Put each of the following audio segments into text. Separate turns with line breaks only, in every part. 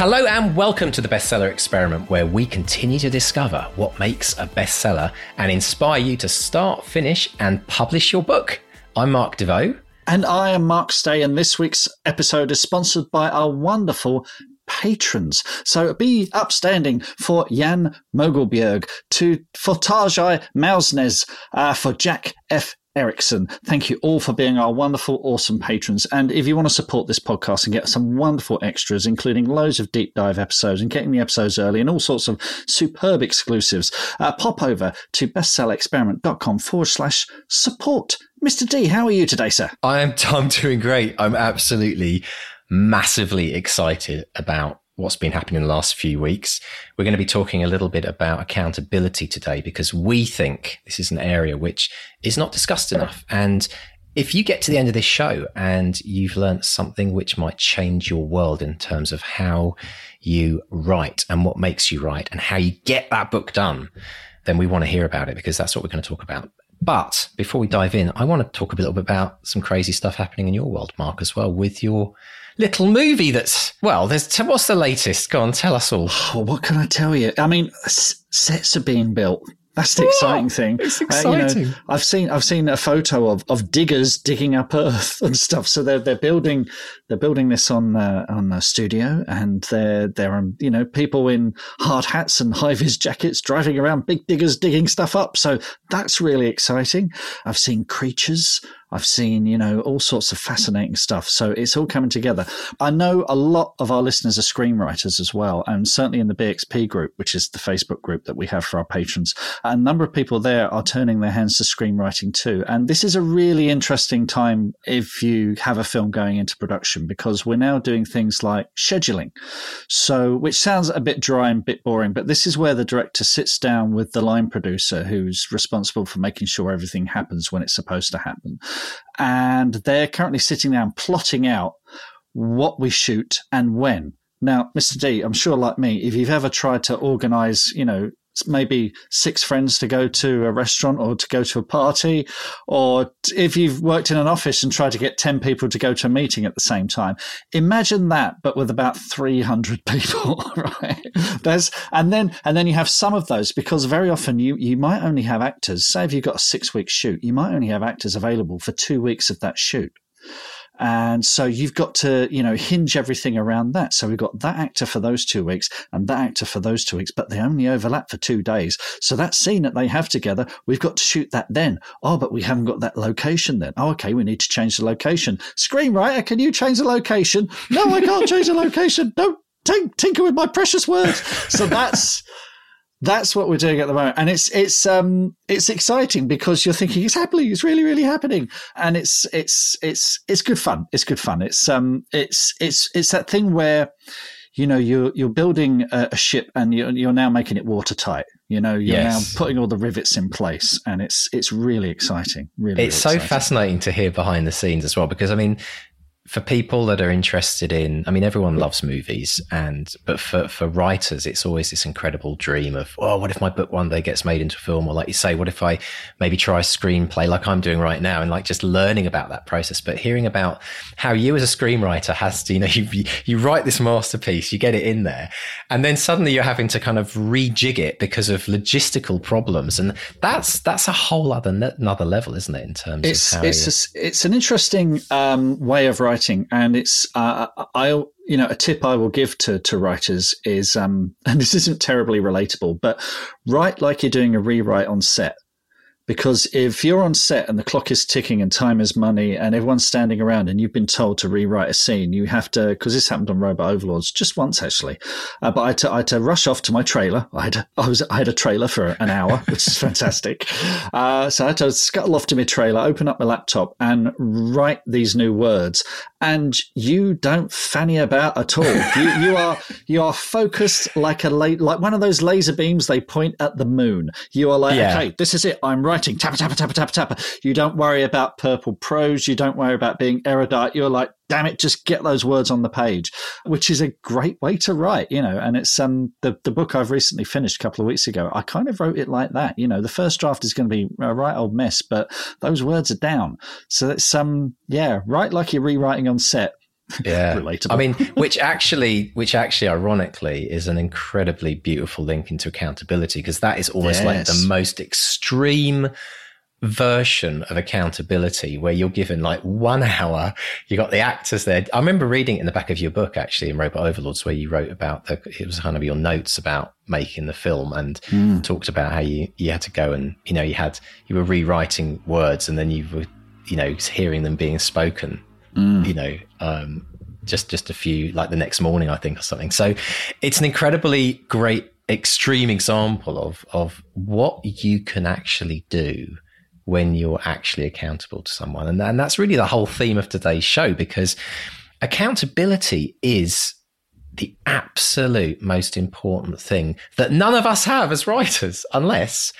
Hello and welcome to the Bestseller Experiment, where we continue to discover what makes a bestseller and inspire you to start, finish, and publish your book. I'm Mark Desvaux.
And I am Mark Stay, and this week's episode is sponsored by our wonderful patrons. So be upstanding for Jan Mogelbjerg, to for Tarjai Mausnes, uh, for Jack F. Erickson. Thank you all for being our wonderful, awesome patrons. And if you want to support this podcast and get some wonderful extras, including loads of deep dive episodes and getting the episodes early and all sorts of superb exclusives, uh, pop over to bestsellerexperiment.com forward slash support. Mr. D, how are you today, sir?
I am I'm doing great. I'm absolutely massively excited about what's been happening in the last few weeks. We're going to be talking a little bit about accountability today because we think this is an area which is not discussed enough. And if you get to the end of this show and you've learned something which might change your world in terms of how you write and what makes you write and how you get that book done, then we want to hear about it because that's what we're going to talk about. But before we dive in, I want to talk a little bit about some crazy stuff happening in your world, Mark, as well, with your little movie that's well there's what's the latest go on tell us all
oh, what can i tell you i mean sets are being built that's the exciting thing.
It's exciting. Uh, you know,
I've seen I've seen a photo of, of diggers digging up earth and stuff. So they're they're building they're building this on uh, on a studio, and there there are you know people in hard hats and high vis jackets driving around, big diggers digging stuff up. So that's really exciting. I've seen creatures. I've seen, you know, all sorts of fascinating stuff. So it's all coming together. I know a lot of our listeners are screenwriters as well. And certainly in the BXP group, which is the Facebook group that we have for our patrons, a number of people there are turning their hands to screenwriting too. And this is a really interesting time if you have a film going into production because we're now doing things like scheduling. So, which sounds a bit dry and a bit boring, but this is where the director sits down with the line producer who's responsible for making sure everything happens when it's supposed to happen and they're currently sitting down plotting out what we shoot and when. Now, Mr. D, I'm sure, like me, if you've ever tried to organize, you know, maybe six friends to go to a restaurant or to go to a party, or if you've worked in an office and tried to get 10 people to go to a meeting at the same time, imagine that, but with about 300 people, right? There's, and then, and then you have some of those because very often you, you might only have actors, say if you've got a six week shoot, you might only have actors available for two weeks of that shoot. And so you've got to, you know, hinge everything around that. So we've got that actor for those two weeks and that actor for those two weeks, but they only overlap for two days. So that scene that they have together, we've got to shoot that then. Oh, but we haven't got that location then. Oh, okay, we need to change the location. Screenwriter, can you change the location? No, I can't change the location. Don't tinker with my precious words. So that's that's what we're doing at the moment. And it's it's um it's exciting because you're thinking it's happening. It's really really happening. And it's it's it's it's good fun. It's good fun. It's um it's it's it's that thing where you know you're you're building a, a ship and you're, you're now making it watertight. You know you're yes. now putting all the rivets in place and it's it's really exciting. Really
it's
really
so fascinating to hear behind the scenes as well because i mean for people that are interested in i mean everyone loves movies and but for for writers it's always this incredible dream of oh what if my book one day gets made into a film? Or like you say what if i maybe try a screenplay like i'm doing right now? And like just learning about that process. But hearing about how you as a screenwriter has to you know you you write this masterpiece you get it in there and then suddenly you're having to kind of rejig it because of logistical problems. And that's that's a whole other another level isn't it in terms
it's,
of
how it's a, it's an interesting um, way of writing writing, and it's uh, I you know a tip I will give to to writers is um, and this isn't terribly relatable, but write like you're doing a rewrite on set Because if you're on set and the clock is ticking and time is money and everyone's standing around and you've been told to rewrite a scene, you have to, because this happened on Robot Overlords just once actually. Uh, but I had, to, I had, to, rush off to my trailer. I had, I, was, I had a trailer for an hour, which is fantastic. Uh, so I had to scuttle off to my trailer, open up my laptop and write these new words. And you don't fanny about at all. you, you are, you are focused like a, la- like one of those laser beams they point at the moon. You are like, yeah. okay, this is it. I'm writing tappa, tappa, tappa, tappa. You don't worry about purple prose. You don't worry about being erudite. You're like, damn it, just get those words on the page, which is a great way to write, you know. And it's um the, the book I've recently finished a couple of weeks ago. I kind of wrote it like that, you know. The first draft is going to be a right old mess, but those words are down. So it's um yeah, write like you're rewriting on set
yeah relatable. i mean which actually which actually ironically is an incredibly beautiful link into accountability because that is almost yes. like the most extreme version of accountability where you're given like one hour you got the actors there i remember reading it in the back of your book actually in robot overlords where you wrote about the it was kind of your notes about making the film and mm. talked about how you you had to go and you know you had you were rewriting words and then you were you know hearing them being spoken mm. you know, um, just just a few like the next morning, I think, or something. So it's an incredibly great extreme example of of what you can actually do when you're actually accountable to someone, and and that's really the whole theme of today's show because accountability is the absolute most important thing that none of us have as writers unless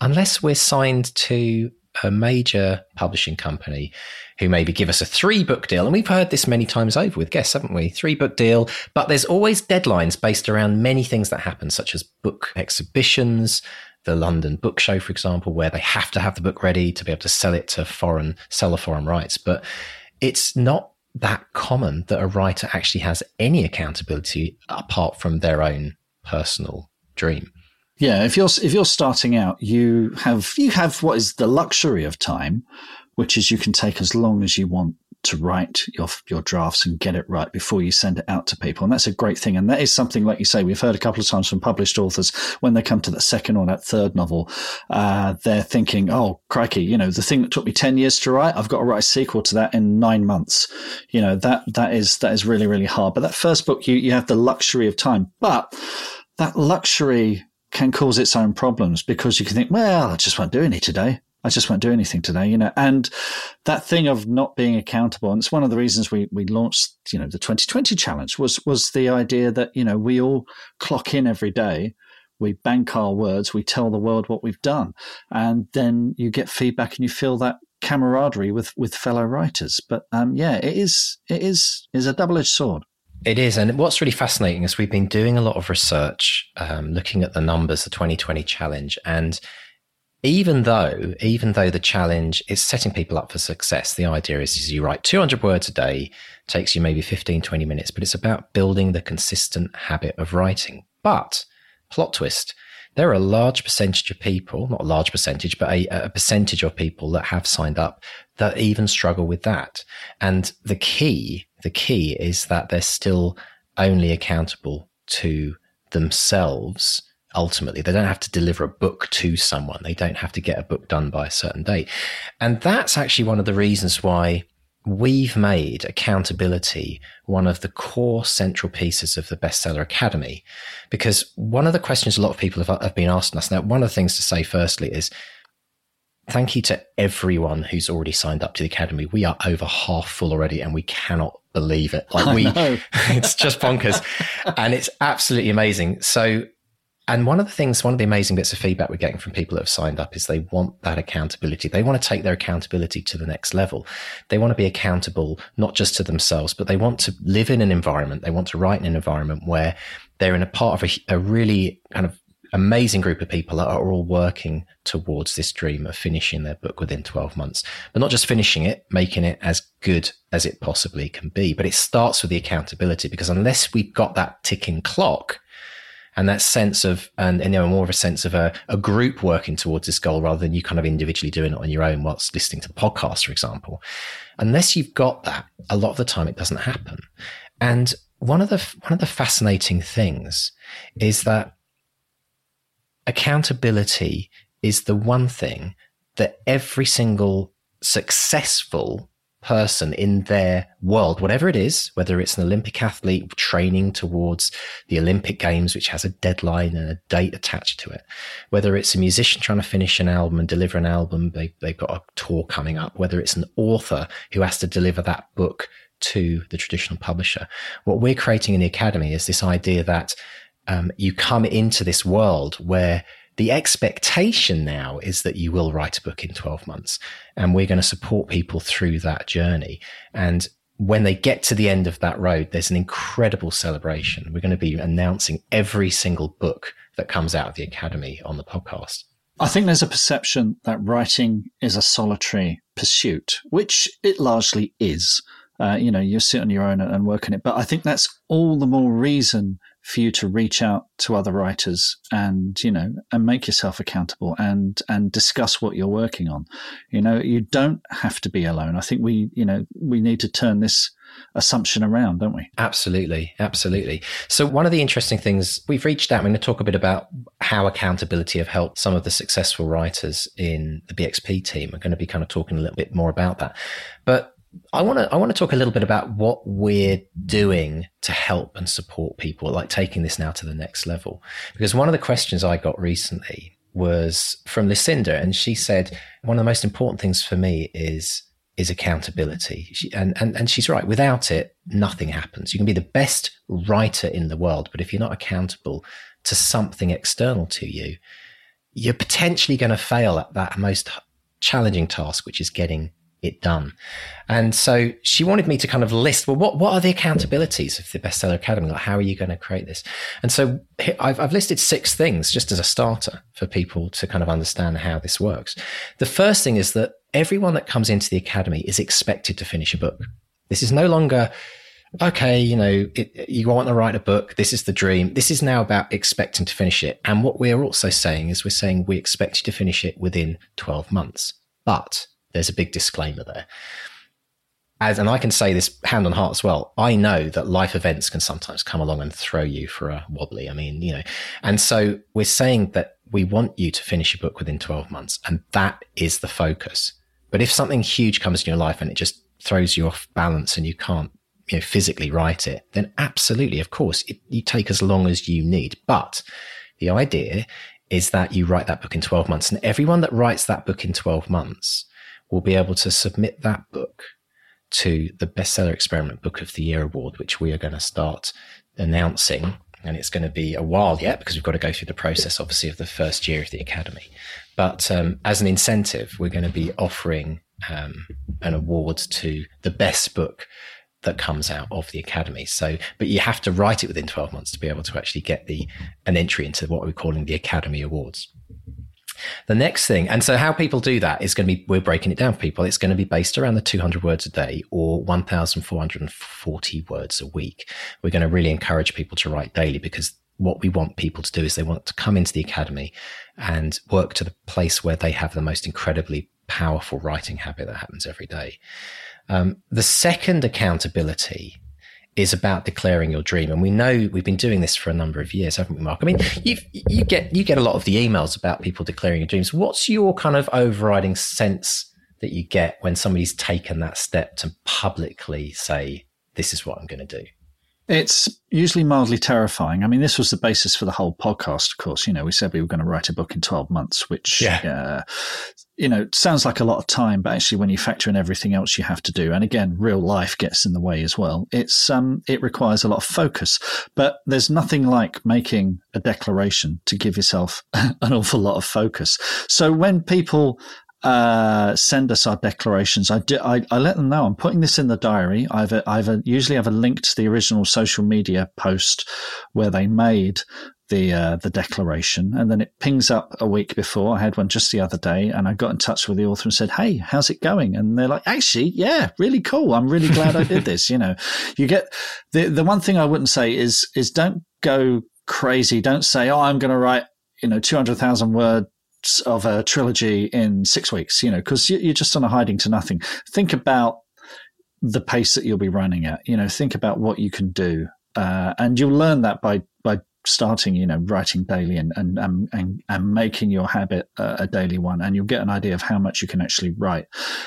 unless we're signed to a major publishing company who maybe give us a three book deal. And we've heard this many times over with guests, haven't we? Three book deal. But there's always deadlines based around many things that happen, such as book exhibitions, the London Book Show, for example, where they have to have the book ready to be able to sell it to foreign, sell the foreign rights. But it's not that common that a writer actually has any accountability apart from their own personal dream.
Yeah, if you're if you're starting out, you have you have what is the luxury of time, which is you can take as long as you want to write your your drafts and get it right before you send it out to people. And that's a great thing. And that is something, like you say, we've heard a couple of times from published authors when they come to that second or that third novel, uh, they're thinking, "Oh, crikey! You know, the thing that took me ten years to write, I've got to write a sequel to that in nine months." You know, that that is that is really really hard. But that first book, you you have the luxury of time, but that luxury can cause its own problems because you can think, well, I just won't do any today. I just won't do anything today, you know. And that thing of not being accountable, and it's one of the reasons we we launched, you know, the 2020 challenge was was the idea that you know we all clock in every day, we bank our words, we tell the world what we've done, and then you get feedback and you feel that camaraderie with with fellow writers. But um, yeah, it is it is is a double edged sword.
It is. And what's really fascinating is we've been doing a lot of research, um, looking at the numbers, the 2020 challenge. And even though, even though the challenge is setting people up for success, the idea is, is you write 200 words a day, takes you maybe 15, 20 minutes, but it's about building the consistent habit of writing. But plot twist, there are a large percentage of people, not a large percentage, but a, a, percentage of people that have signed up that even struggle with that. And the key the key is that they're still only accountable to themselves ultimately. They don't have to deliver a book to someone. They don't have to get a book done by a certain date. And that's actually one of the reasons why we've made accountability one of the core central pieces of the bestseller academy because one of the questions a lot of people have, have been asking us now one of the things to say firstly is thank you to everyone who's already signed up to the academy. We are over half full already and we cannot believe it. Like we, it's just bonkers and it's absolutely amazing. So, and one of the things, one of the amazing bits of feedback we're getting from people that have signed up is they want that accountability. They want to take their accountability to the next level. They want to be accountable, not just to themselves, but they want to live in an environment. They want to write in an environment where they're in a part of a, a really kind of amazing group of people that are all working towards this dream of finishing their book within 12 months. But not just finishing it, making it as good as it possibly can be. But it starts with the accountability because unless we've got that ticking clock and that sense of, and, and you know, more of a sense of a, a group working towards this goal rather than you kind of individually doing it on your own whilst listening to the podcast, for example, unless you've got that, a lot of the time it doesn't happen. And one of the, one of the fascinating things is that accountability is the one thing that every single successful person in their world, whatever it is, whether it's an Olympic athlete training towards the Olympic Games, which has a deadline and a date attached to it, whether it's a musician trying to finish an album and deliver an album, they, they've got a tour coming up, whether it's an author who has to deliver that book to the traditional publisher. What we're creating in the academy is this idea that um, you come into this world where the expectation now is that you will write a book in 12 months and we're going to support people through that journey. And when they get to the end of that road, there's an incredible celebration. We're going to be announcing every single book that comes out of the academy on the podcast.
I think there's a perception that writing is a solitary pursuit, which it largely is. Uh, you know, you sit on your own and work on it. But I think that's all the more reason for you to reach out to other writers and you know and make yourself accountable and and discuss what you're working on. You know you don't have to be alone. I think we you know we need to turn this assumption around don't we?
Absolutely. Absolutely. So one of the interesting things we've reached out i'm going to talk a bit about how accountability have helped some of the successful writers in the bxp team. I'm going to be kind of talking a little bit more about that. But I want to I want to talk a little bit about what we're doing to help and support people, like taking this now to the next level. Because one of the questions I got recently was from Lucinda, and she said one of the most important things for me is is accountability. She, and, and and she's right. Without it, nothing happens. You can be the best writer in the world, but if you're not accountable to something external to you, you're potentially going to fail at that most challenging task, which is getting it done. And so she wanted me to kind of list, well, what, what are the accountabilities of the Bestseller Academy? Like, how are you going to create this? And so I've, I've listed six things just as a starter for people to kind of understand how this works. The first thing is that everyone that comes into the Academy is expected to finish a book. This is no longer, okay, you know, it, you want to write a book. This is the dream. This is now about expecting to finish it. And what we're also saying is we're saying we expect you to finish it within 12 months. But there's a big disclaimer there. As, and I can say this hand on heart as well. I know that life events can sometimes come along and throw you for a wobbly. I mean, you know, and so we're saying that we want you to finish your book within 12 months and that is the focus. But if something huge comes in your life and it just throws you off balance and you can't, you know, physically write it, then absolutely, of course, it, you take as long as you need. But the idea is that you write that book in 12 months and everyone that writes that book in 12 months will be able to submit that book to the Bestseller Experiment Book of the Year Award, which we are going to start announcing. And it's going to be a while yet because we've got to go through the process, obviously, of the first year of the Academy. But um, as an incentive, we're going to be offering um, an award to the best book that comes out of the academy. So, but you have to write it within 12 months to be able to actually get the an entry into what we're calling the Academy Awards. The next thing, and so how people do that is going to be, we're breaking it down for people. It's going to be based around the 200 words a day or 1,440 words a week. We're going to really encourage people to write daily because what we want people to do is they want to come into the academy and work to the place where they have the most incredibly powerful writing habit that happens every day. Um, the second accountability is about declaring your dream. And we know we've been doing this for a number of years, haven't we, Mark? I mean, you you get you get a lot of the emails about people declaring your dreams. What's your kind of overriding sense that you get when somebody's taken that step to publicly say, "This is what I'm going to do"?
It's usually mildly terrifying. I mean, this was the basis for the whole podcast, of course. You know, we said we were going to write a book in 12 months, which, yeah. uh, you know, sounds like a lot of time, but actually, when you factor in everything else you have to do, and again, real life gets in the way as well, it's, um, it requires a lot of focus. But there's nothing like making a declaration to give yourself an awful lot of focus. So when people uh, send us our declarations. I, do, I, I let them know I'm putting this in the diary. I've a, I've a, usually have a link to the original social media post where they made the uh, the declaration, and then it pings up a week before. I had one just the other day, and I got in touch with the author and said, "Hey, how's it going?" And they're like, "Actually, yeah, really cool. I'm really glad I did this." You know, you get the the one thing I wouldn't say is is don't go crazy. Don't say, "Oh, I'm going to write." You know, 200,000 word of a trilogy in six weeks, you know, because you're just on a hiding to nothing. Think about the pace that you'll be running at. You know, think about what you can do, uh, and you'll learn that by by starting, you know, writing daily and and and, and making your habit a, a daily one, and you'll get an idea of how much you can actually write,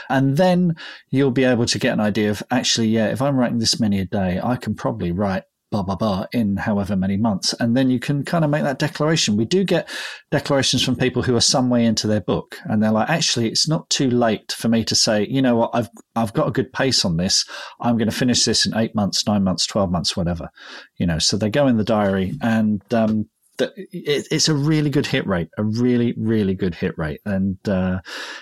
and then you'll be able to get an idea of actually, yeah, if I'm writing this many a day, I can probably write blah blah blah in however many months. And then you can kind of make that declaration. We do get declarations from people who are some way into their book and they're like actually it's not too late for me to say you know what i've i've got a good pace on this. I'm going to finish this in 8 months 9 months 12 months whatever you know? So they go in the diary and um, it's a really good hit rate, a really really good hit rate, and uh,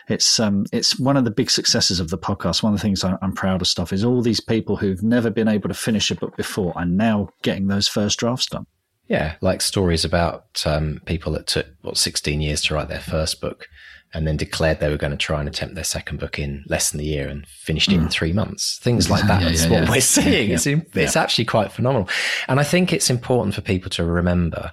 it's um, it's one of the big successes of the podcast. One of the things I, am proud of stuff is all these people who've never been able to finish a book before are now getting those first drafts done.
Yeah, like stories about um, people that took what 16 years to write their first book and then declared they were going to try and attempt their second book in less than a year and finished it mm. in three months. Things like that. yeah, That's yeah, what yeah. we're seeing. It's, it's actually quite phenomenal. And I think it's important for people to remember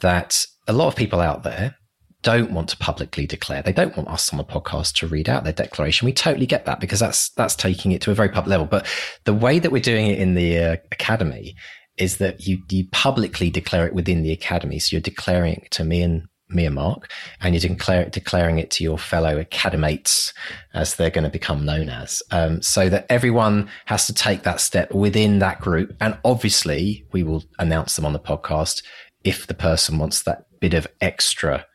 that a lot of people out there don't want to publicly declare. They don't want us on the podcast to read out their declaration. We totally get that because that's that's taking it to a very public level. But the way that we're doing it in the uh, academy is that you you publicly declare it within the academy. So you're declaring it to me and me and Mark, and you're declare, declaring it to your fellow academates, as they're going to become known as, um, so that everyone has to take that step within that group. And obviously, we will announce them on the podcast if the person wants that bit of extra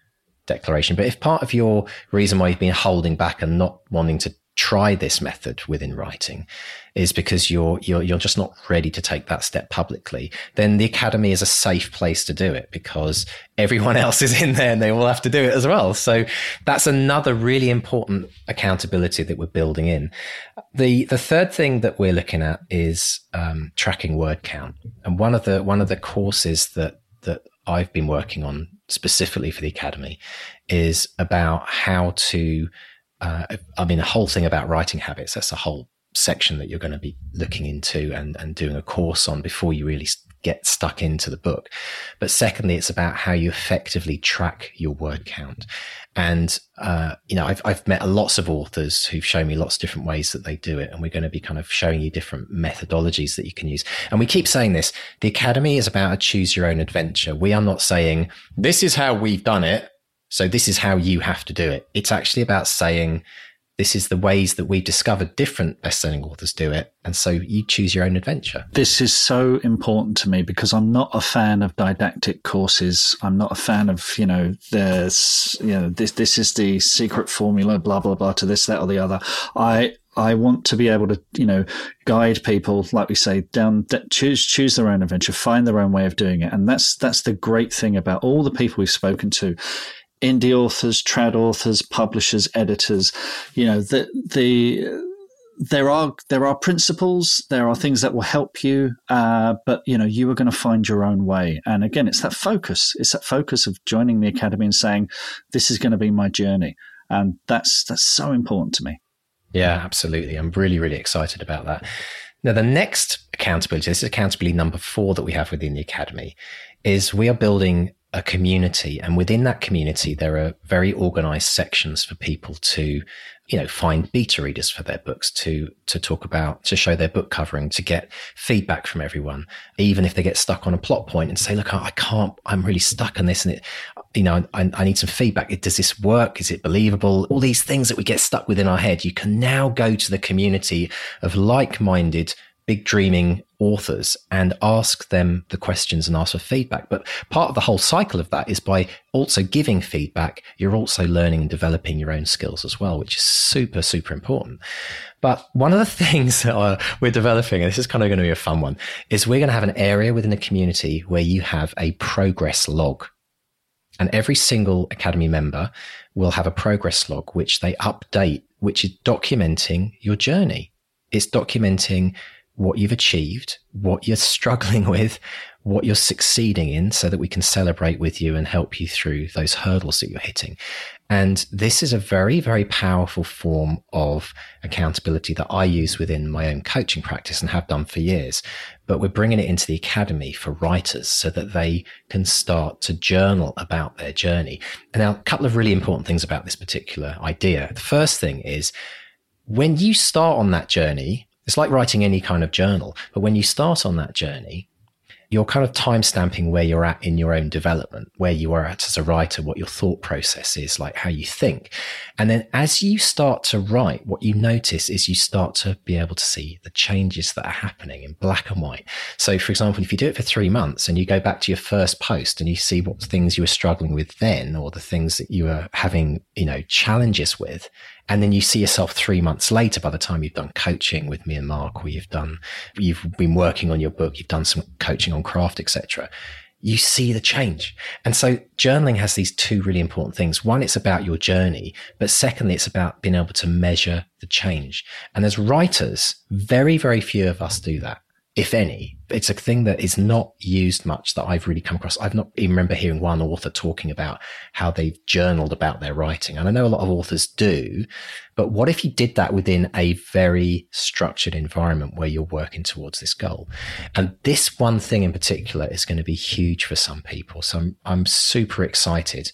declaration. But if part of your reason why you've been holding back and not wanting to try this method within writing is because you're you're you're just not ready to take that step publicly then the academy is a safe place to do it because everyone else is in there and they will have to do it as well. So that's another really important accountability that we're building in. The the third thing that we're looking at is um, tracking word count. And one of the one of the courses that I've been working on specifically for the academy is about how to uh, I mean, the whole thing about writing habits. That's a whole section that you're going to be looking into and, and doing a course on before you really get stuck into the book. But secondly, it's about how you effectively track your word count. And, uh, you know, I've, I've met lots of authors who've shown me lots of different ways that they do it. And we're going to be kind of showing you different methodologies that you can use. And we keep saying this. The academy is about a choose your own adventure. We are not saying this is how we've done it. So this is how you have to do it. It's actually about saying, this is the ways that we've discovered different best-selling authors do it and so you choose your own adventure.
This is so important to me because i'm not a fan of didactic courses. I'm not a fan of you know there's you know this this is the secret formula blah blah blah to this that or the other. I I want to be able to, you know, guide people, like we say, down choose choose their own adventure, find their own way of doing it, and that's that's the great thing about all the people we've spoken to indie authors, trad authors, publishers, editors. You know, the the there are there are principles, there are things that will help you, uh, but you know you are going to find your own way. And again, it's that focus. It's that focus of joining the academy and saying, "This is going to be my journey," and that's that's so important to me.
Yeah, absolutely. I'm really really excited about that. Now, the next accountability, this is accountability number four that we have within the academy, is we are building a community. And within that community there are very organized sections for people to you know find beta readers for their books to to talk about to show their book covering to get feedback from everyone. Even if they get stuck on a plot point and say look i can't i'm really stuck on this and it you know i, I need some feedback. Does this work? Is it believable? All these things that we get stuck with in our head. You can now go to the community of like-minded big dreaming authors and ask them the questions and ask for feedback. But part of the whole cycle of that is by also giving feedback, you're also learning and developing your own skills as well, which is super, super important. But one of the things that uh, we're developing, and this is kind of going to be a fun one, is we're going to have an area within a community where you have a progress log. And every single Academy member will have a progress log, which they update, which is documenting your journey. It's documenting what you've achieved, what you're struggling with, what you're succeeding in so that we can celebrate with you and help you through those hurdles that you're hitting. And this is a very, very powerful form of accountability that I use within my own coaching practice and have done for years. But we're bringing it into the academy for writers so that they can start to journal about their journey. And now, a couple of really important things about this particular idea. The first thing is when you start on that journey, it's like writing any kind of journal. But when you start on that journey, you're kind of time stamping where you're at in your own development, where you are at as a writer, what your thought process is, like how you think. And then as you start to write, what you notice is you start to be able to see the changes that are happening in black and white. So, for example, if you do it for three months and you go back to your first post and you see what things you were struggling with then, or the things that you were having, you know, challenges with, and then you see yourself three months later, by the time you've done coaching with me and Mark, or you've done, you've been working on your book, you've done some coaching on craft, etc. You see the change. And so journaling has these two really important things. One, it's about your journey, but secondly, it's about being able to measure the change. And as writers, very, very few of us do that if any. It's a thing that is not used much that I've really come across. I've not even remember hearing one author talking about how they've journaled about their writing. And I know a lot of authors do, but what if you did that within a very structured environment where you're working towards this goal? And this one thing in particular is going to be huge for some people. So I'm, I'm super excited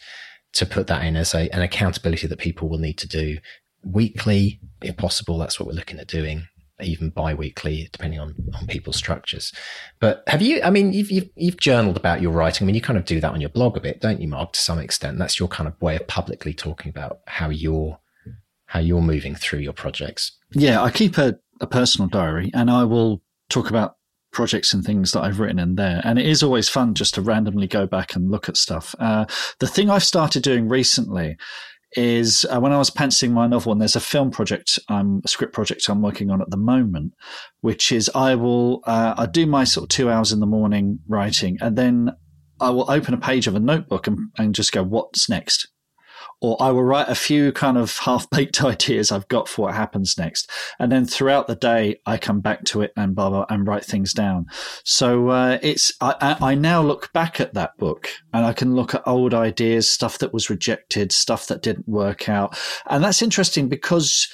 to put that in as a, an accountability that people will need to do weekly, if possible. That's what we're looking at doing even bi-weekly depending on on people's structures but have you i mean you've, you've, you've journaled about your writing i mean you kind of do that on your blog a bit don't you mark to some extent that's your kind of way of publicly talking about how you're how you're moving through your projects
yeah i keep a, a personal diary and i will talk about projects and things that I've written in there. And it is always fun just to randomly go back and look at stuff. Uh, the thing I've started doing recently is uh, when I was pantsing my novel, and there's a film project, um, a script project I'm working on at the moment, which is I will uh, I do my sort of two hours in the morning writing, and then I will open a page of a notebook and, and just go, what's next? Or I will write a few kind of half baked ideas I've got for what happens next. And then throughout the day, I come back to it and blah, blah, and write things down. So uh, it's, I, I now look back at that book and I can look at old ideas, stuff that was rejected, stuff that didn't work out. And that's interesting because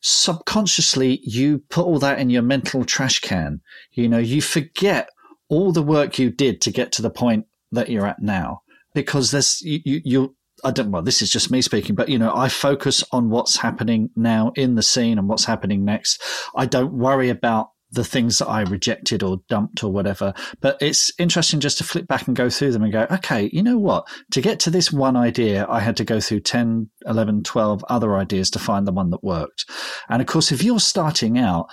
subconsciously you put all that in your mental trash can. You know, you forget all the work you did to get to the point that you're at now because there's you, you, I don't, well, this is just me speaking, but you know, I focus on what's happening now in the scene and what's happening next. I don't worry about the things that I rejected or dumped or whatever. But it's interesting just to flip back and go through them and go, okay, you know what? To get to this one idea, I had to go through 10, 11, 12 other ideas to find the one that worked. And of course, if you're starting out,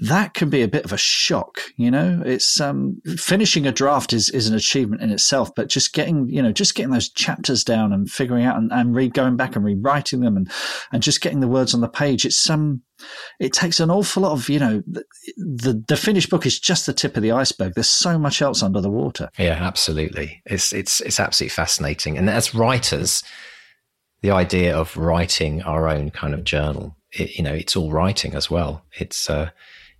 that can be a bit of a shock. You know, it's um, finishing a draft is, is an achievement in itself, but just getting, you know, just getting those chapters down and figuring out and, and re going back and rewriting them and, and just getting the words on the page. It's some, um, it takes an awful lot of, you know, the, the, the finished book is just the tip of the iceberg. There's so much else under the water.
Yeah, absolutely. It's, it's, it's absolutely fascinating. And as writers, the idea of writing our own kind of journal, it, you know, it's all writing as well. It's, uh,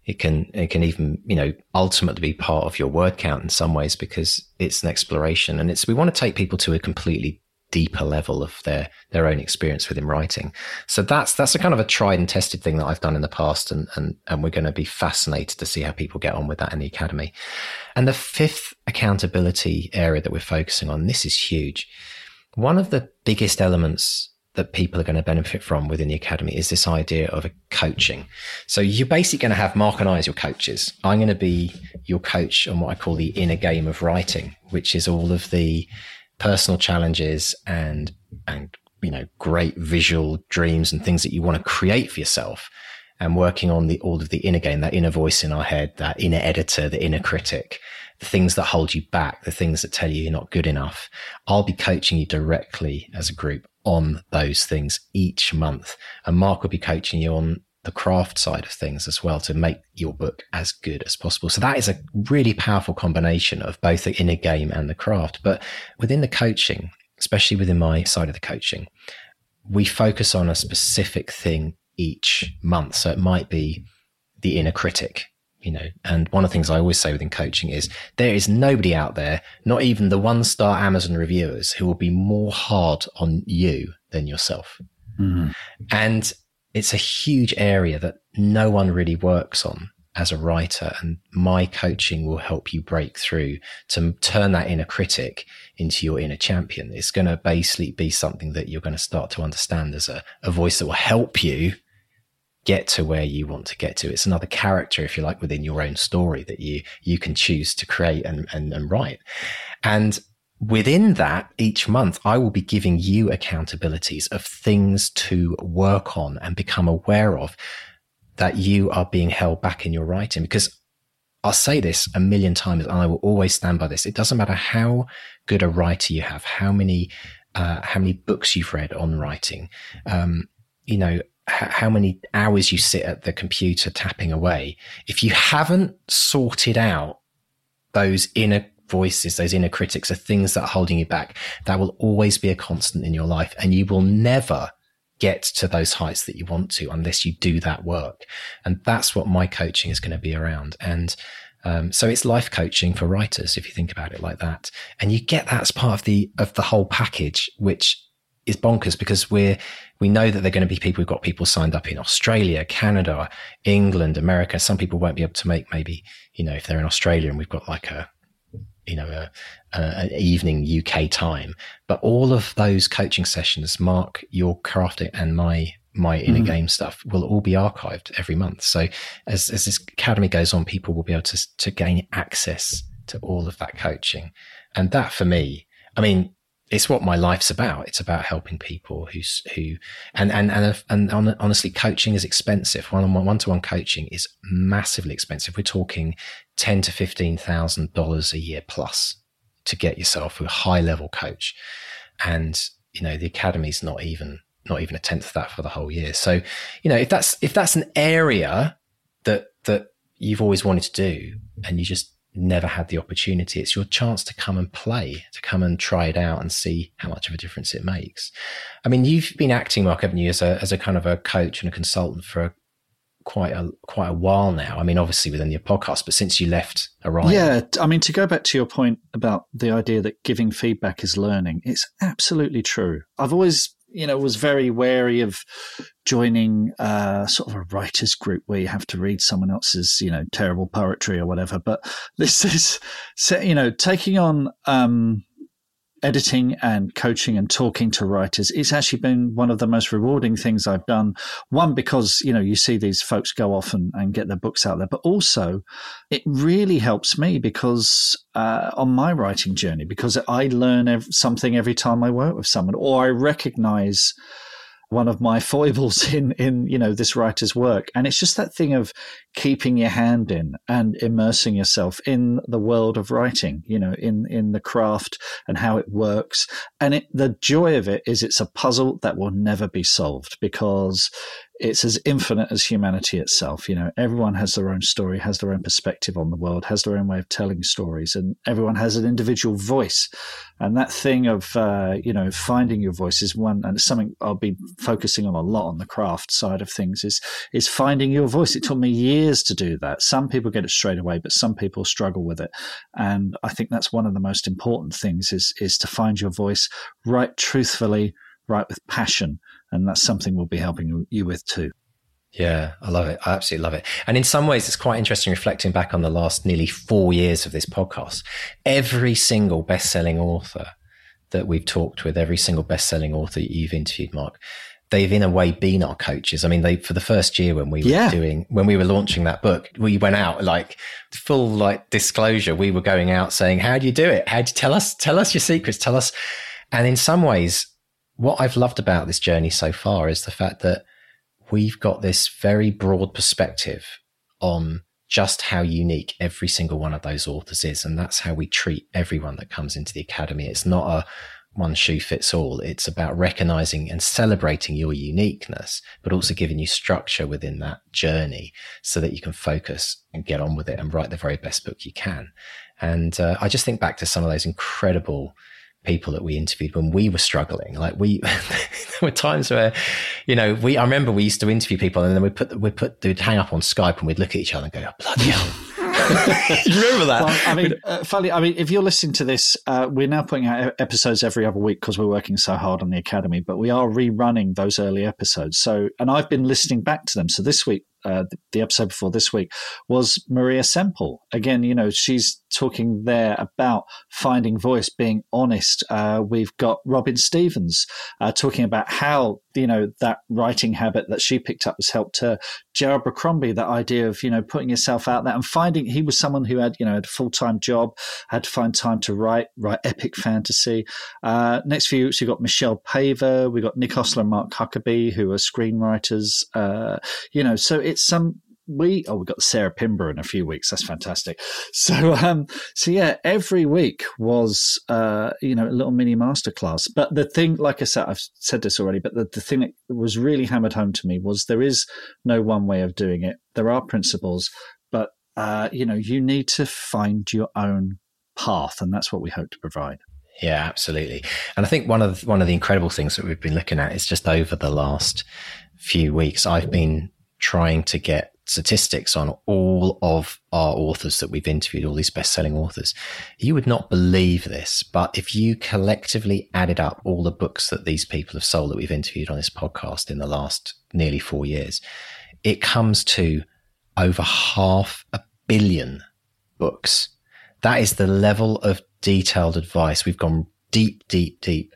it can it can even you know ultimately be part of your word count in some ways because it's an exploration. And it's we want to take people to a completely deeper level of their their own experience within writing. So that's that's a kind of a tried and tested thing that I've done in the past and and and we're going to be fascinated to see how people get on with that in the academy. And the fifth accountability area that we're focusing on this is huge. One of the biggest elements that people are going to benefit from within the academy is this idea of a coaching. So you're basically going to have Mark and I as your coaches. I'm going to be your coach on what I call the inner game of writing, which is all of the personal challenges and, and, you know, great visual dreams and things that you want to create for yourself and working on the, all of the inner game, that inner voice in our head, that inner editor, the inner critic, the things that hold you back, the things that tell you you're not good enough. I'll be coaching you directly as a group on those things each month. And Mark will be coaching you on the craft side of things as well to make your book as good as possible. So that is a really powerful combination of both the inner game and the craft. But within the coaching, especially within my side of the coaching, we focus on a specific thing each month. So it might be the inner critic you know, and one of the things I always say within coaching is there is nobody out there, not even the one star Amazon reviewers who will be more hard on you than yourself. Mm-hmm. And it's a huge area that no one really works on as a writer. And my coaching will help you break through to turn that inner critic into your inner champion. It's going to basically be something that you're going to start to understand as a, a voice that will help you get to where you want to get to. It's another character, if you like, within your own story that you you can choose to create and and, and write. And within that, each month, I will be giving you accountabilities of things to work on and become aware of that you are being held back in your writing. Because I'll say this a million times and I will always stand by this. It doesn't matter how good a writer you have, how many, uh, how many books you've read on writing, um, you know, how many hours you sit at the computer tapping away. If you haven't sorted out those inner voices, those inner critics, are things that are holding you back. That will always be a constant in your life, and you will never get to those heights that you want to unless you do that work. And that's what my coaching is going to be around. And um, so it's life coaching for writers, if you think about it like that. And you get that as part of the of the whole package, which is bonkers because we're we know that they're going to be people. We've got people signed up in Australia, Canada, England, America. Some people won't be able to make maybe you know if they're in Australia and we've got like a you know, a, a, an evening UK time. But all of those coaching sessions, Mark, your crafting and my my inner mm. game stuff will all be archived every month. So as, as this academy goes on, people will be able to, to gain access to all of that coaching. And that for me, I mean, it's what my life's about. It's about helping people who's who, and and and and honestly, coaching is expensive. One on one, one to one coaching is massively expensive. We're talking ten to fifteen thousand dollars a year plus to get yourself a high level coach, and you know the academy's not even not even a tenth of that for the whole year. So, you know, if that's if that's an area that that you've always wanted to do, and you just never had the opportunity. It's your chance to come and play, to come and try it out and see how much of a difference it makes. I mean, you've been acting, Mark, haven't you, as a, as a kind of a coach and a consultant for a, quite a quite a while now. I mean, obviously within your podcast, but since you left Orion.
Yeah, I mean, to go back to your point about the idea that giving feedback is learning, it's absolutely true. I've always you know, was very wary of joining uh, sort of a writers group where you have to read someone else's, you know, terrible poetry or whatever. But this is, you know, taking on um, editing and coaching and talking to writers it's actually been one of the most rewarding things i've done. One because you know you see these folks go off and, and get their books out there but also it really helps me because uh, on my writing journey because i learn ev- something every time i work with someone or i recognize one of my foibles in in you know this writer's work. And it's just that thing of keeping your hand in and immersing yourself in the world of writing you know in in the craft and how it works. And it, the joy of it is it's a puzzle that will never be solved because it's as infinite as humanity itself. You know, everyone has their own story, has their own perspective on the world, has their own way of telling stories, and everyone has an individual voice. And that thing of uh, you know finding your voice is one, and it's something I'll be focusing on a lot on the craft side of things. Is is finding your voice. It took me years to do that. Some people get it straight away, but some people struggle with it. And I think that's one of the most important things is is to find your voice, write truthfully, write with passion and that's something we'll be helping you with too.
Yeah, I love it. I absolutely love it. And in some ways, it's quite interesting reflecting back on the last nearly four years of this podcast. Every single best selling author that we've talked with, every single best selling author you've interviewed, Mark, they've in a way been our coaches. I mean, they, for the first year when we were yeah. doing, when we were launching that book, we went out like full like disclosure. We were going out saying, how do you do it? How do you tell us, tell us your secrets, tell us. And in some ways, what I've loved about this journey so far is the fact that we've got this very broad perspective on just how unique every single one of those authors is. And that's how we treat everyone that comes into the academy. It's not a one shoe fits all. It's about recognizing and celebrating your uniqueness, but also giving you structure within that journey so that you can focus and get on with it and write the very best book you can. And uh, I just think back to some of those incredible people that we interviewed when we were struggling. Like we, there were times where, you know, we, I remember we used to interview people and then we put, we put, we'd hang up on Skype and we'd look at each other and go, oh, bloody hell. you remember that?
Well, I mean, uh, funny. I mean, if you're listening to this, uh, we're now putting out episodes every other week because we're working so hard on the academy. But we are rerunning those early episodes. So, and I've been listening back to them. So this week, uh, the episode before this week was Maria Semple. Again, you know, she's talking there about finding voice, being honest. Uh, we've got Robin Stevens uh, talking about how you know that writing habit that she picked up has helped her. J.R. Abercrombie, that idea of you know putting yourself out there and finding. He was someone who had you know had a full time job, had to find time to write write epic fantasy. Uh, next few weeks, we've got Michelle Paver, we've got Nick Ostler and Mark Huckerby, who are screenwriters. Uh, you know, so it's some we oh we got Sarah Pinborough in a few weeks. That's fantastic. So um so yeah, every week was uh you know a little mini masterclass. But the thing, like I said, I've said this already, but the, the thing that was really hammered home to me was there is no one way of doing it. There are principles, but uh you know you need to find your own path, and that's what we hope to provide.
Yeah, absolutely. And I think one of the, one of the incredible things that we've been looking at is just over the last few weeks, I've been trying to get statistics on all of our authors that we've interviewed, all these best-selling authors. You would not believe this, but if you collectively added up all the books that these people have sold that we've interviewed on this podcast in the last nearly four years, it comes to over half a billion books. That is the level of detailed advice. We've gone deep, deep, deep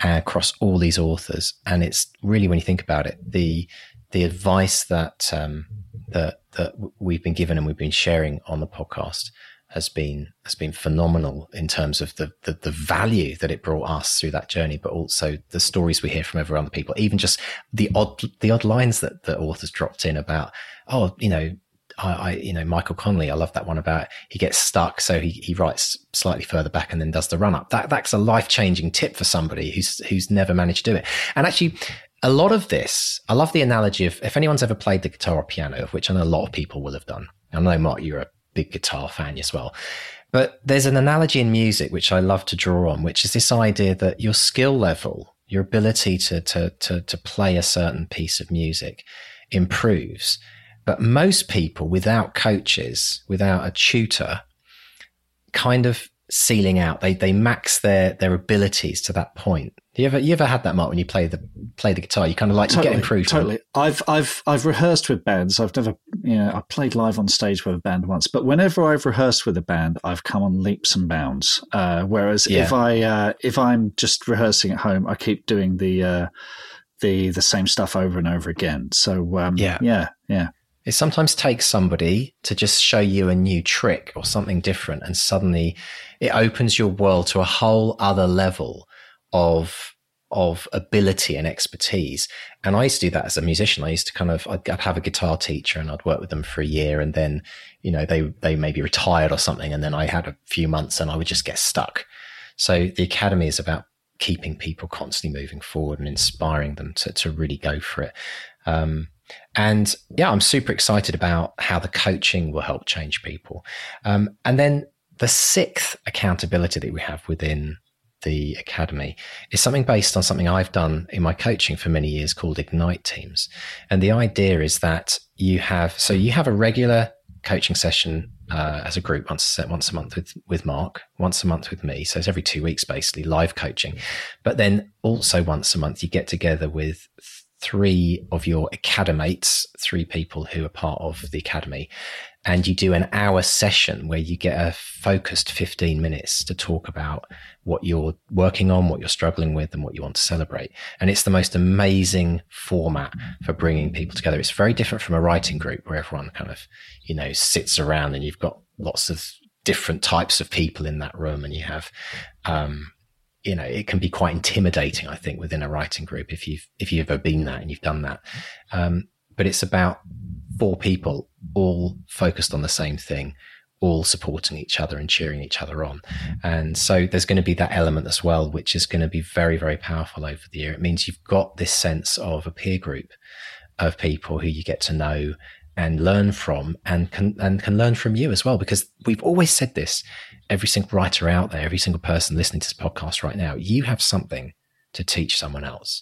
across all these authors. And it's really, when you think about it, the, the advice that, um, that that we've been given and we've been sharing on the podcast has been has been phenomenal in terms of the, the, the value that it brought us through that journey, but also the stories we hear from every other people, even just the odd the odd lines that the authors dropped in about, oh, you know, I, I, you know, Michael Connelly, I love that one about he gets stuck, so he, he writes slightly further back and then does the run up. That that's a life changing tip for somebody who's who's never managed to do it. And actually, a lot of this, I love the analogy of if anyone's ever played the guitar or piano, which I know a lot of people will have done. I know, Mark, you're a big guitar fan as well. But there's an analogy in music which I love to draw on, which is this idea that your skill level, your ability to, to, to, to play a certain piece of music improves. But most people without coaches, without a tutor, kind of ceiling out. They they max their their abilities to that point. You ever you ever had that mark when you play the play the guitar? You kind of like totally, you get improved.
Totally. I've I've I've rehearsed with bands. I've never you know I played live on stage with a band once, but whenever I've rehearsed with a band, I've come on leaps and bounds. Uh, whereas yeah. if I uh, if I'm just rehearsing at home, I keep doing the uh, the the same stuff over and over again. So um, yeah, yeah, yeah.
It sometimes takes somebody to just show you a new trick or something different, and suddenly it opens your world to a whole other level of of ability and expertise. And I used to do that as a musician. I used to kind of, I'd, I'd, have a guitar teacher and I'd work with them for a year and then, you know, they, they maybe retired or something. And then I had a few months and I would just get stuck. So the academy is about keeping people constantly moving forward and inspiring them to, to really go for it. Um, and yeah, I'm super excited about how the coaching will help change people. Um, and then the sixth accountability that we have within the academy is something based on something I've done in my coaching for many years called Ignite Teams. And the idea is that you have, so you have a regular coaching session uh, as a group once once a month with with Mark, once a month with me. So it's every two weeks, basically live coaching. But then also once a month, you get together with three of your academates, three people who are part of the academy, and you do an hour session where you get a focused 15 minutes to talk about what you're working on, what you're struggling with, and what you want to celebrate. And it's the most amazing format for bringing people together. It's very different from a writing group where everyone kind of, you know, sits around and you've got lots of different types of people in that room and you have, um, you know, it can be quite intimidating, I think, within a writing group if you've, if you've ever been that and you've done that. Um, but it's about four people all focused on the same thing, all supporting each other and cheering each other on. And so there's going to be that element as well, which is going to be very, very powerful over the year. It means you've got this sense of a peer group of people who you get to know and learn from and can, and can learn from you as well. Because we've always said this, every single writer out there, every single person listening to this podcast right now, you have something to teach someone else.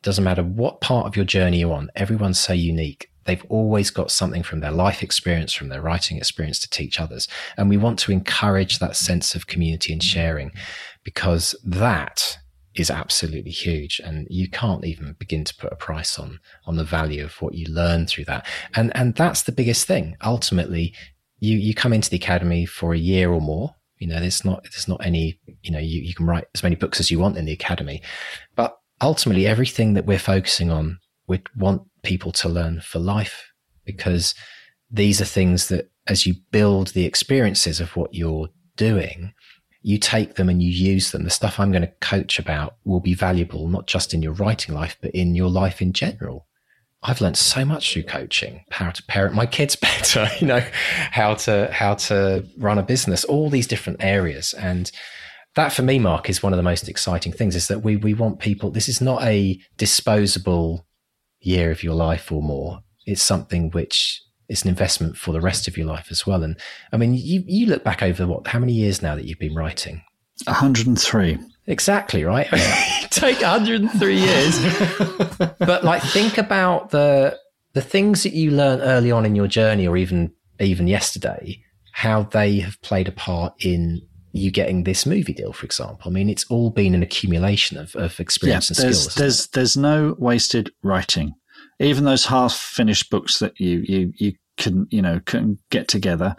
It doesn't matter what part of your journey you're on. Everyone's so unique they've always got something from their life experience, from their writing experience to teach others. And we want to encourage that sense of community and sharing because that is absolutely huge. And you can't even begin to put a price on, on the value of what you learn through that. And, and that's the biggest thing. Ultimately, you you come into the academy for a year or more. You know, there's not there's not any. You know, you you can write as many books as you want in the academy, but ultimately, everything that we're focusing on, we want people to learn for life because these are things that, as you build the experiences of what you're doing, you take them and you use them. The stuff I'm going to coach about will be valuable, not just in your writing life, but in your life in general. I've learned so much through coaching, how to parent my kids better, you know, how to, how to run a business, all these different areas. And that for me, Mark, is one of the most exciting things is that we, we want people, this is not a disposable year of your life or more. It's something which it's an investment for the rest of your life as well. And I mean, you, you look back over what, how many years now that you've been writing?
103.
Exactly, right? Take 103 years. but like, think about the, the things that you learn early on in your journey or even, even yesterday, how they have played a part in you getting this movie deal, for example. I mean, it's all been an accumulation of, of experience
yeah,
and
there's,
skills.
There's, there's no wasted writing even those half finished books that you you you can you know can get together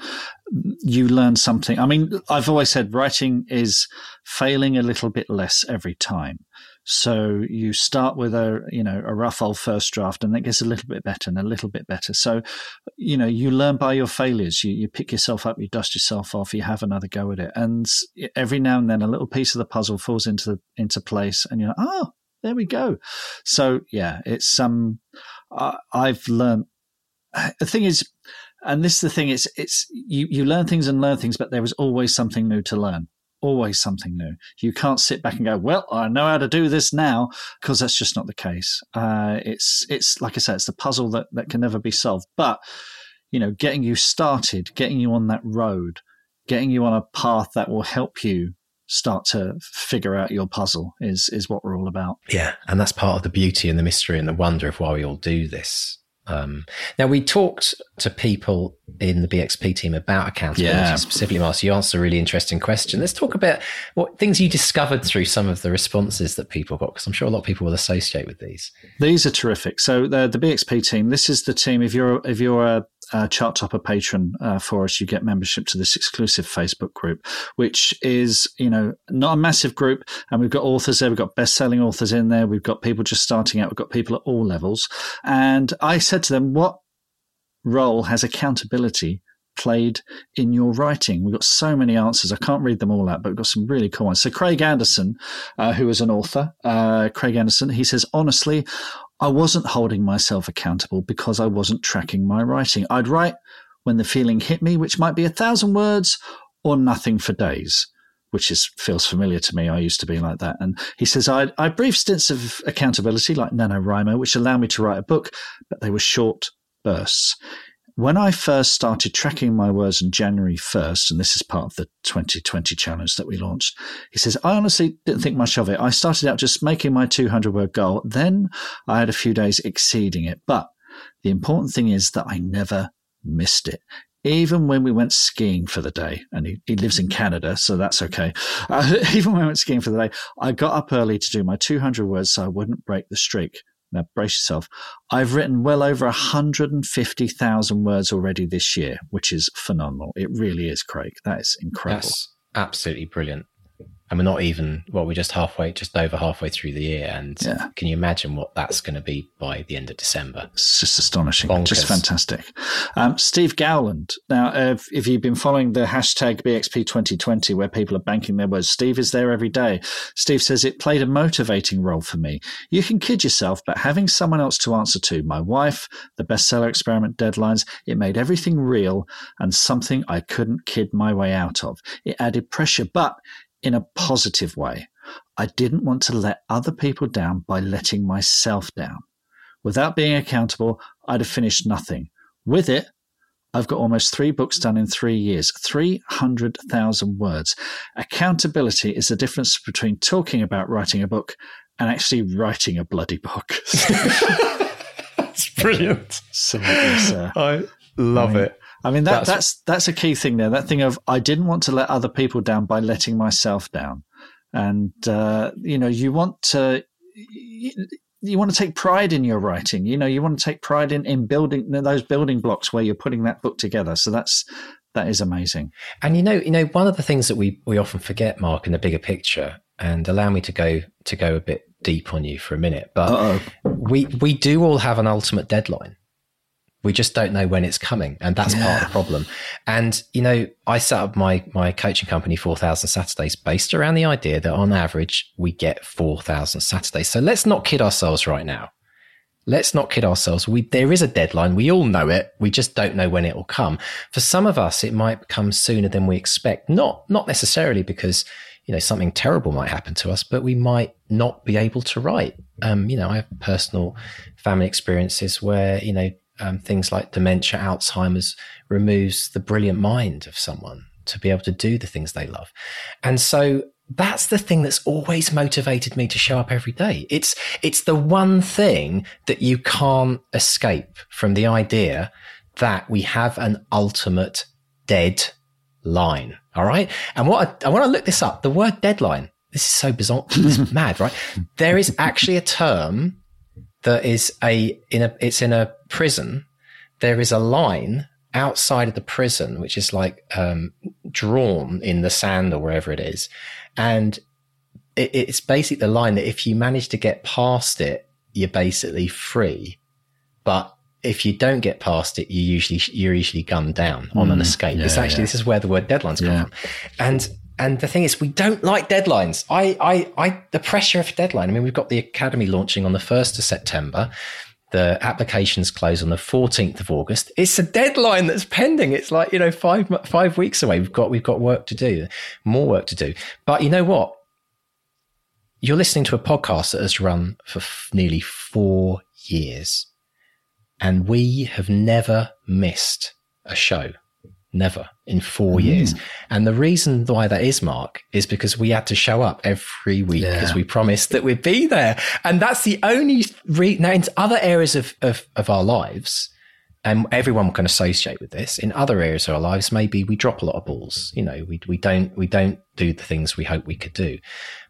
you learn something i mean i've always said writing is failing a little bit less every time so you start with a you know a rough old first draft and it gets a little bit better and a little bit better so you know you learn by your failures you, you pick yourself up you dust yourself off you have another go at it and every now and then a little piece of the puzzle falls into the, into place and you're like oh there we go. So yeah, it's um, uh, I've learned. The thing is, and this is the thing, it's it's you you learn things and learn things, but there is always something new to learn. Always something new. You can't sit back and go, "Well, I know how to do this now," because that's just not the case. Uh, it's it's like I said, it's the puzzle that that can never be solved. But you know, getting you started, getting you on that road, getting you on a path that will help you start to figure out your puzzle is is what we're all about.
Yeah, and that's part of the beauty and the mystery and the wonder of why we all do this. Um, now we talked to people in the BXP team about accountability yeah. specifically. Mark, you asked a really interesting question. Let's talk about what things you discovered through some of the responses that people got, because I'm sure a lot of people will associate with these.
These are terrific. So the the BXP team. This is the team. If you're if you're a uh, chart topper patron uh, for us, you get membership to this exclusive Facebook group, which is you know not a massive group, and we've got authors there, we've got best selling authors in there, we've got people just starting out, we've got people at all levels, and I said to them, what role has accountability played in your writing? We've got so many answers. I can't read them all out, but we've got some really cool ones. So, Craig Anderson, uh, who is an author, uh, Craig Anderson, he says, honestly, I wasn't holding myself accountable because I wasn't tracking my writing. I'd write when the feeling hit me, which might be a thousand words or nothing for days, which is feels familiar to me. I used to be like that. And he says, I, I had brief stints of accountability like NaNoWriMo, which allowed me to write a book, but they were short bursts. When I first started tracking my words on January 1st, and this is part of the 2020 challenge that we launched, he says, I honestly didn't think much of it. I started out just making my 200 word goal. Then I had a few days exceeding it. But the important thing is that I never missed it. Even when we went skiing for the day, and he, he lives in Canada, so that's okay. Uh, even when I went skiing for the day, I got up early to do my 200 words so I wouldn't break the streak. Now, brace yourself. I've written well over 150,000 words already this year, which is phenomenal. It really is, Craig. That is incredible.
That's absolutely brilliant and we're not even well we're just halfway just over halfway through the year and yeah. can you imagine what that's going to be by the end of december?
It's just astonishing. Bonkers. just fantastic. Um, steve gowland. Now if, if, you've been following the hashtag bxp 2020 where people are banking their words steve is there every day. Steve says it played a motivating role for me. You can kid yourself but having someone else to answer to my wife the bestseller experiment deadlines it made everything real and something i couldn't kid my way out of. It added pressure but in a positive way. I didn't want to let other people down by letting myself down. Without being accountable, I'd have finished nothing. With it, I've got almost three books done in three years, 300,000 words. Accountability is the difference between talking about writing a book and actually writing a bloody book.
That's brilliant.
So, uh,
I love I mean, it.
I mean that that's, that's that's a key thing there. That thing of I didn't want to let other people down by letting myself down, and uh, you know you want to. You, you want to take pride in your writing. You know, you want to take pride in, in building those building blocks where you're putting that book together. So that's that is amazing.
And you know, you know, one of the things that we we often forget, Mark, in the bigger picture, and allow me to go to go a bit deep on you for a minute, but Uh-oh. we we do all have an ultimate deadline. We just don't know when it's coming, and that's yeah. part of the problem. And you know, I set up my my coaching company, Four Thousand Saturdays, based around the idea that on average we get four thousand Saturdays. So let's not kid ourselves right now. Let's not kid ourselves. We there is a deadline. We all know it. We just don't know when it will come. For some of us, it might come sooner than we expect. Not not necessarily because you know something terrible might happen to us, but we might not be able to write. Um, you know, I have personal family experiences where you know um, things like dementia, Alzheimer's removes the brilliant mind of someone to be able to do the things they love. And so that's the thing that's always motivated me to show up every day. It's, it's the one thing that you can't escape from the idea that we have an ultimate dead line. All right. And what I, I want to look this up. The word deadline. This is so bizarre. It's mad, right? There is actually a term that is a in a it's in a prison. There is a line outside of the prison, which is like um, drawn in the sand or wherever it is, and it, it's basically the line that if you manage to get past it, you're basically free. But if you don't get past it, you usually you're usually gunned down on mm, an escape. Yeah, it's actually yeah. this is where the word deadlines come yeah. from, and and the thing is, we don't like deadlines. I, I, I, the pressure of a deadline. I mean, we've got the academy launching on the 1st of September. The applications close on the 14th of August. It's a deadline that's pending. It's like, you know, five, five weeks away. We've got, we've got work to do, more work to do. But you know what? You're listening to a podcast that has run for f- nearly four years and we have never missed a show. Never in four mm. years. And the reason why that is, Mark, is because we had to show up every week because yeah. we promised that we'd be there. And that's the only re- now in other areas of, of, of our lives, and everyone can associate with this in other areas of our lives, maybe we drop a lot of balls. You know, we, we don't, we don't do the things we hope we could do.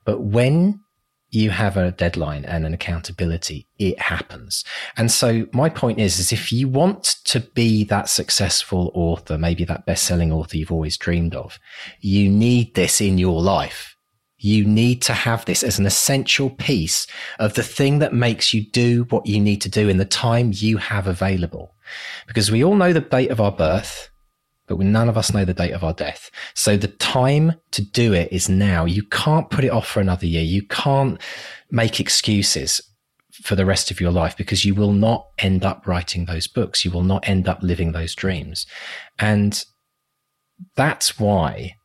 But when you have a deadline and an accountability, it happens. And so my point is, is if you want to be that successful author, maybe that best-selling author you've always dreamed of, you need this in your life. You need to have this as an essential piece of the thing that makes you do what you need to do in the time you have available. Because we all know the date of our birth but none of us know the date of our death. So the time to do it is now. You can't put it off for another year. You can't make excuses for the rest of your life because you will not end up writing those books. You will not end up living those dreams. And that's why,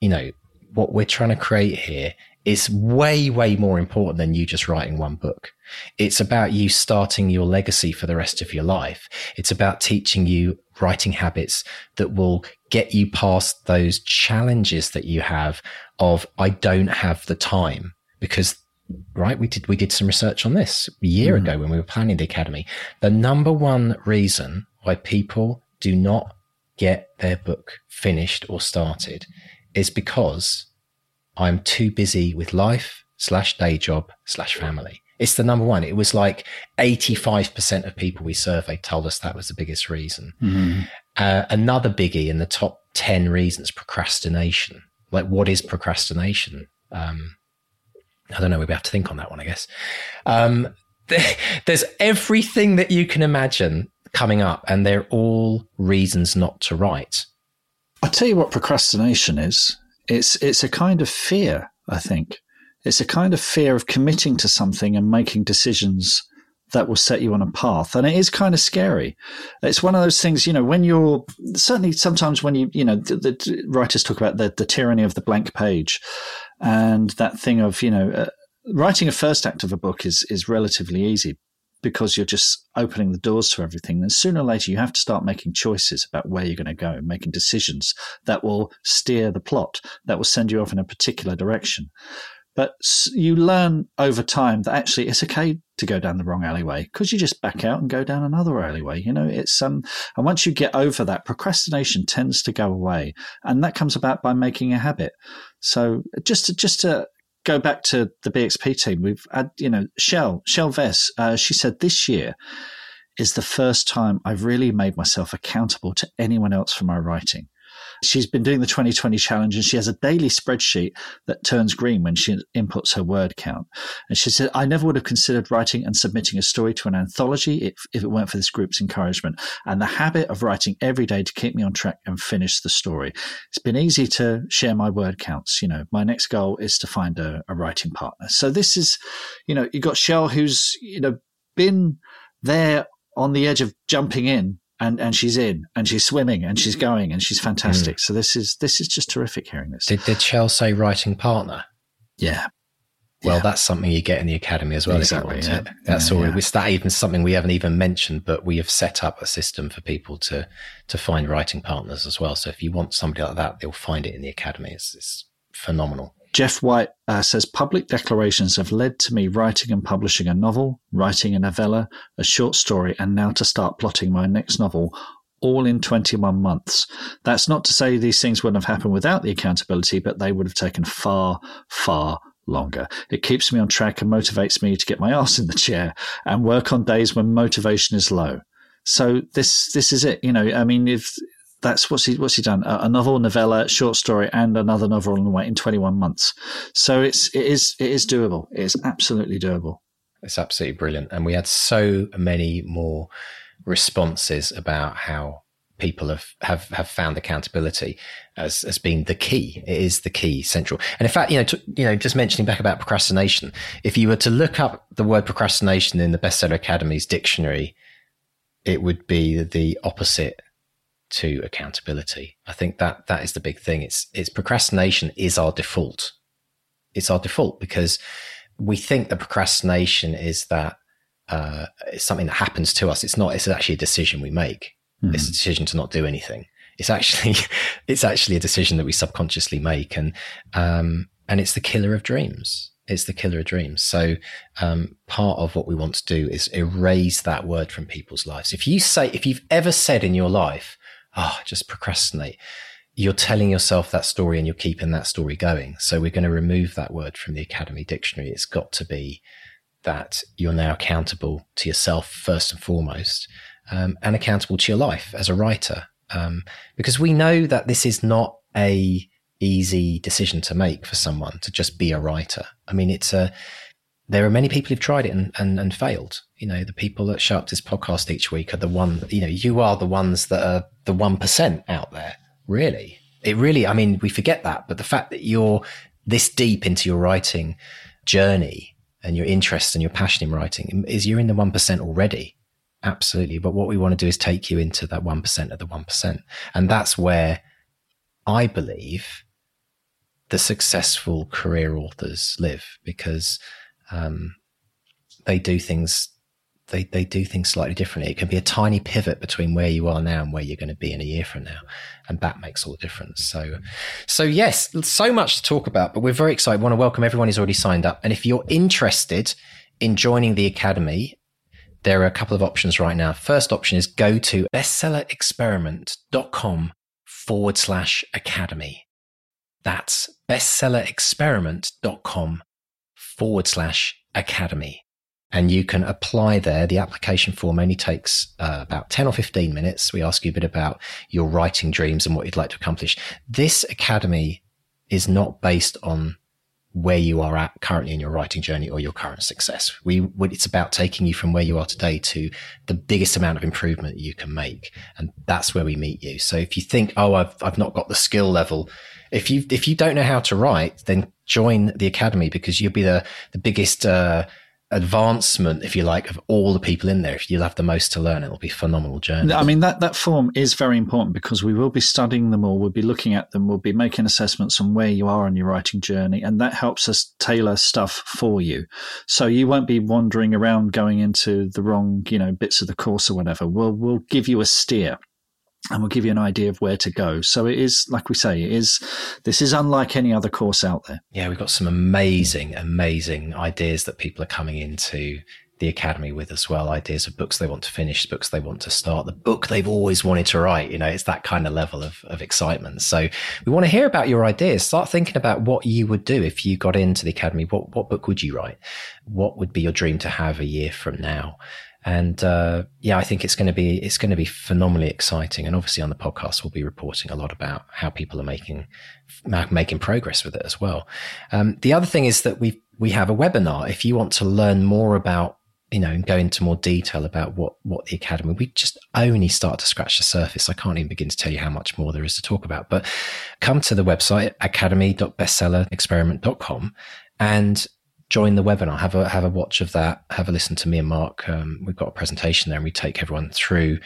you know, what we're trying to create here is way, way more important than you just writing one book. It's about you starting your legacy for the rest of your life. It's about teaching you writing habits that will get you past those challenges that you have of, I don't have the time because right we did we did some research on this a year mm. ago when we were planning the academy the number one reason why people do not get their book finished or started is because I'm too busy with life slash day job slash family. It's the number one. It was like 85% of people we surveyed told us that was the biggest reason. Mm-hmm. Uh, another biggie in the top 10 reasons, procrastination. Like, what is procrastination? Um, I don't know. We have to think on that one, I guess. Um, there's everything that you can imagine coming up, and they're all reasons not to write.
I'll tell you what procrastination is. It's it's a kind of fear, I think. It's a kind of fear of committing to something and making decisions that will set you on a path. And it is kind of scary. It's one of those things, you know, when you're certainly sometimes when you, you know, the, the writers talk about the, the tyranny of the blank page and that thing of, you know, uh, writing a first act of a book is, is relatively easy because you're just opening the doors to everything. Then sooner or later, you have to start making choices about where you're going to go, and making decisions that will steer the plot, that will send you off in a particular direction. But you learn over time that actually it's okay to go down the wrong alleyway because you just back out and go down another alleyway. You know, it's um, and once you get over that, procrastination tends to go away, and that comes about by making a habit. So just to just to go back to the BXP team, we've had, you know, Shell, Shell Vess, uh, she said this year is the first time I've really made myself accountable to anyone else for my writing. She's been doing the 2020 challenge and she has a daily spreadsheet that turns green when she inputs her word count. And she said, I never would have considered writing and submitting a story to an anthology if, if it weren't for this group's encouragement and the habit of writing every day to keep me on track and finish the story. It's been easy to share my word counts. You know, my next goal is to find a, a writing partner. So this is, you know, you've got Shell who's, you know, been there on the edge of jumping in and and she's in and she's swimming and she's going and she's fantastic. Mm. So this is this is just terrific hearing this.
Did did Shell say writing partner?
Yeah.
Well, yeah. that's something you get in the academy as well. Exactly. Yeah. That's yeah, all. Yeah. It's that even something we haven't even mentioned, but we have set up a system for people to to find writing partners as well. So if you want somebody like that, they'll find it in the academy. It's, it's phenomenal.
Jeff White uh, says public declarations have led to me writing and publishing a novel, writing a novella, a short story, and now to start plotting my next novel, all in 21 months. That's not to say these things wouldn't have happened without the accountability, but they would have taken far, far longer. It keeps me on track and motivates me to get my ass in the chair and work on days when motivation is low. So this this is it. You know, I mean, if that's what's he what's he done a, a novel, novella, short story, and another novel on the way in 21 months. So it's it is it is doable. It is absolutely doable.
It's absolutely brilliant, and we had so many more responses about how people have, have, have found accountability as, as being the key. It is the key central. And in fact, you know, to, you know, just mentioning back about procrastination, if you were to look up the word procrastination in the Bestseller Academy's dictionary, it would be the opposite to accountability. I think that that is the big thing. It's it's procrastination is our default. It's our default because we think that procrastination is that uh, it's something that happens to us. It's not. It's actually a decision we make. Mm-hmm. It's a decision to not do anything. It's actually it's actually a decision that we subconsciously make, and um, and it's the killer of dreams. It's the killer of dreams. So um, part of what we want to do is erase that word from people's lives. If you say, if you've ever said in your life, oh, just procrastinate. You're telling yourself that story and you're keeping that story going. So we're going to remove that word from the Academy Dictionary. It's got to be that you're now accountable to yourself first and foremost, um, and accountable to your life as a writer. Um, because we know that this is not a easy decision to make for someone to just be a writer. I mean, it's a, there are many people who've tried it and, and, and failed. You know, the people that show up this podcast each week are the one, you know, you are the ones that are the 1% out there, really. It really, I mean, we forget that, but the fact that you're this deep into your writing journey and your interest and your passion in writing is you're in the 1% already. Absolutely. But what we want to do is take you into that 1% of the 1%. And that's where I believe the successful career authors live because um, they do things they, they do things slightly differently. It can be a tiny pivot between where you are now and where you're going to be in a year from now. And that makes all the difference. So, so yes, so much to talk about, but we're very excited. We want to welcome everyone who's already signed up. And if you're interested in joining the Academy, there are a couple of options right now. First option is go to bestsellerexperiment.com forward slash academy. That's bestsellerexperiment.com forward slash academy and you can apply there. The application form only takes uh, about 10 or 15 minutes. We ask you a bit about your writing dreams and what you'd like to accomplish. This academy is not based on where you are at currently in your writing journey or your current success. We, it's about taking you from where you are today to the biggest amount of improvement you can make. And that's where we meet you. So if you think, oh, I've, I've not got the skill level. If you, if you don't know how to write, then join the academy because you'll be the, the biggest, uh, advancement, if you like, of all the people in there. If you'll have the most to learn, it'll be phenomenal journey.
I mean, that, that form is very important because we will be studying them all. We'll be looking at them. We'll be making assessments on where you are on your writing journey. And that helps us tailor stuff for you. So you won't be wandering around going into the wrong, you know, bits of the course or whatever. We'll, we'll give you a steer and we'll give you an idea of where to go. So it is, like we say, it is, this is unlike any other course out there.
Yeah, we've got some amazing, amazing ideas that people are coming into the academy with as well. Ideas of books they want to finish, books they want to start, the book they've always wanted to write. You know, it's that kind of level of, of excitement. So we want to hear about your ideas. Start thinking about what you would do if you got into the academy. What, what book would you write? What would be your dream to have a year from now? And uh, yeah, I think it's going to be it's going to be phenomenally exciting. And obviously, on the podcast, we'll be reporting a lot about how people are making making progress with it as well. Um, the other thing is that we we have a webinar. If you want to learn more about you know, and go into more detail about what, what the academy, we just only start to scratch the surface. I can't even begin to tell you how much more there is to talk about, but come to the website, academy.bestsellerexperiment.com and join the webinar. Have a, have a watch of that. Have a listen to me and Mark. Um, we've got a presentation there and we take everyone through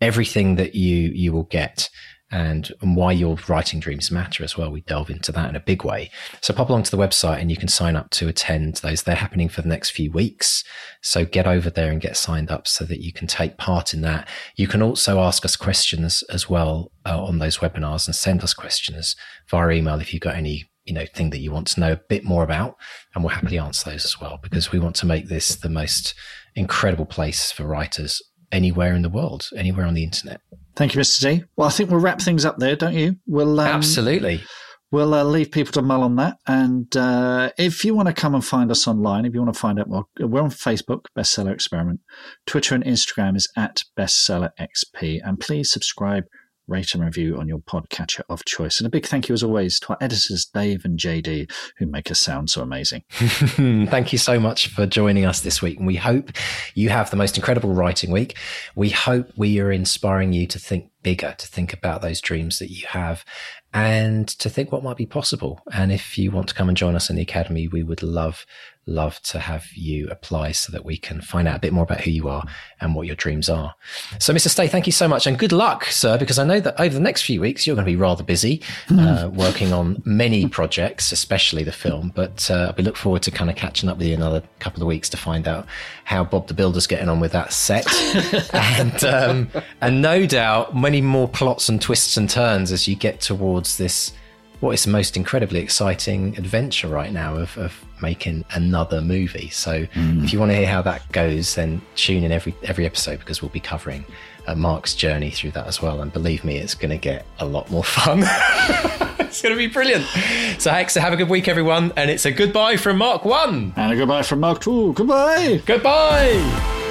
everything that you, you will get and, and why your writing dreams matter as well. We delve into that in a big way. So pop along to the website and you can sign up to attend those. They're happening for the next few weeks. So get over there and get signed up so that you can take part in that. You can also ask us questions as well uh, on those webinars and send us questions via email if you've got any you know thing that you want to know a bit more about and we'll happily answer those as well because we want to make this the most incredible place for writers anywhere in the world, anywhere on the internet.
Thank you, Mr. D. Well, I think we'll wrap things up there, don't you? We'll
um, absolutely.
We'll uh, leave people to mull on that. And uh, if you want to come and find us online, if you want to find out more, we're on Facebook, Bestseller Experiment. Twitter and Instagram is at Bestseller XP. And please subscribe rate and review on your podcatcher of choice. And a big thank you, as always, to our editors, Dave and JD, who make us sound so amazing.
thank you so much for joining us this week. And we hope you have the most incredible writing week. We hope we are inspiring you to think bigger, to think about those dreams that you have and to think what might be possible. And if you want to come and join us in the Academy, we would love love to have you apply so that we can find out a bit more about who you are and what your dreams are. So, Mr. Stay, thank you so much and good luck, sir, because I know that over the next few weeks you're going to be rather busy uh, working on many projects, especially the film. But uh, we look forward to kind of catching up with you another couple of weeks to find out how Bob the Builder's getting on with that set, and um, and no doubt many more plots and twists and turns as you get towards this what is the most incredibly exciting adventure right now of, of making another movie. So mm. if you want to hear how that goes, then tune in every every episode because we'll be covering uh, Mark's journey through that as well. And believe me, it's going to get a lot more fun. it's going to be brilliant. So, Hexa, have a good week, everyone. And it's a goodbye from Mark 1.
And a goodbye from Mark 2. Goodbye.
Goodbye.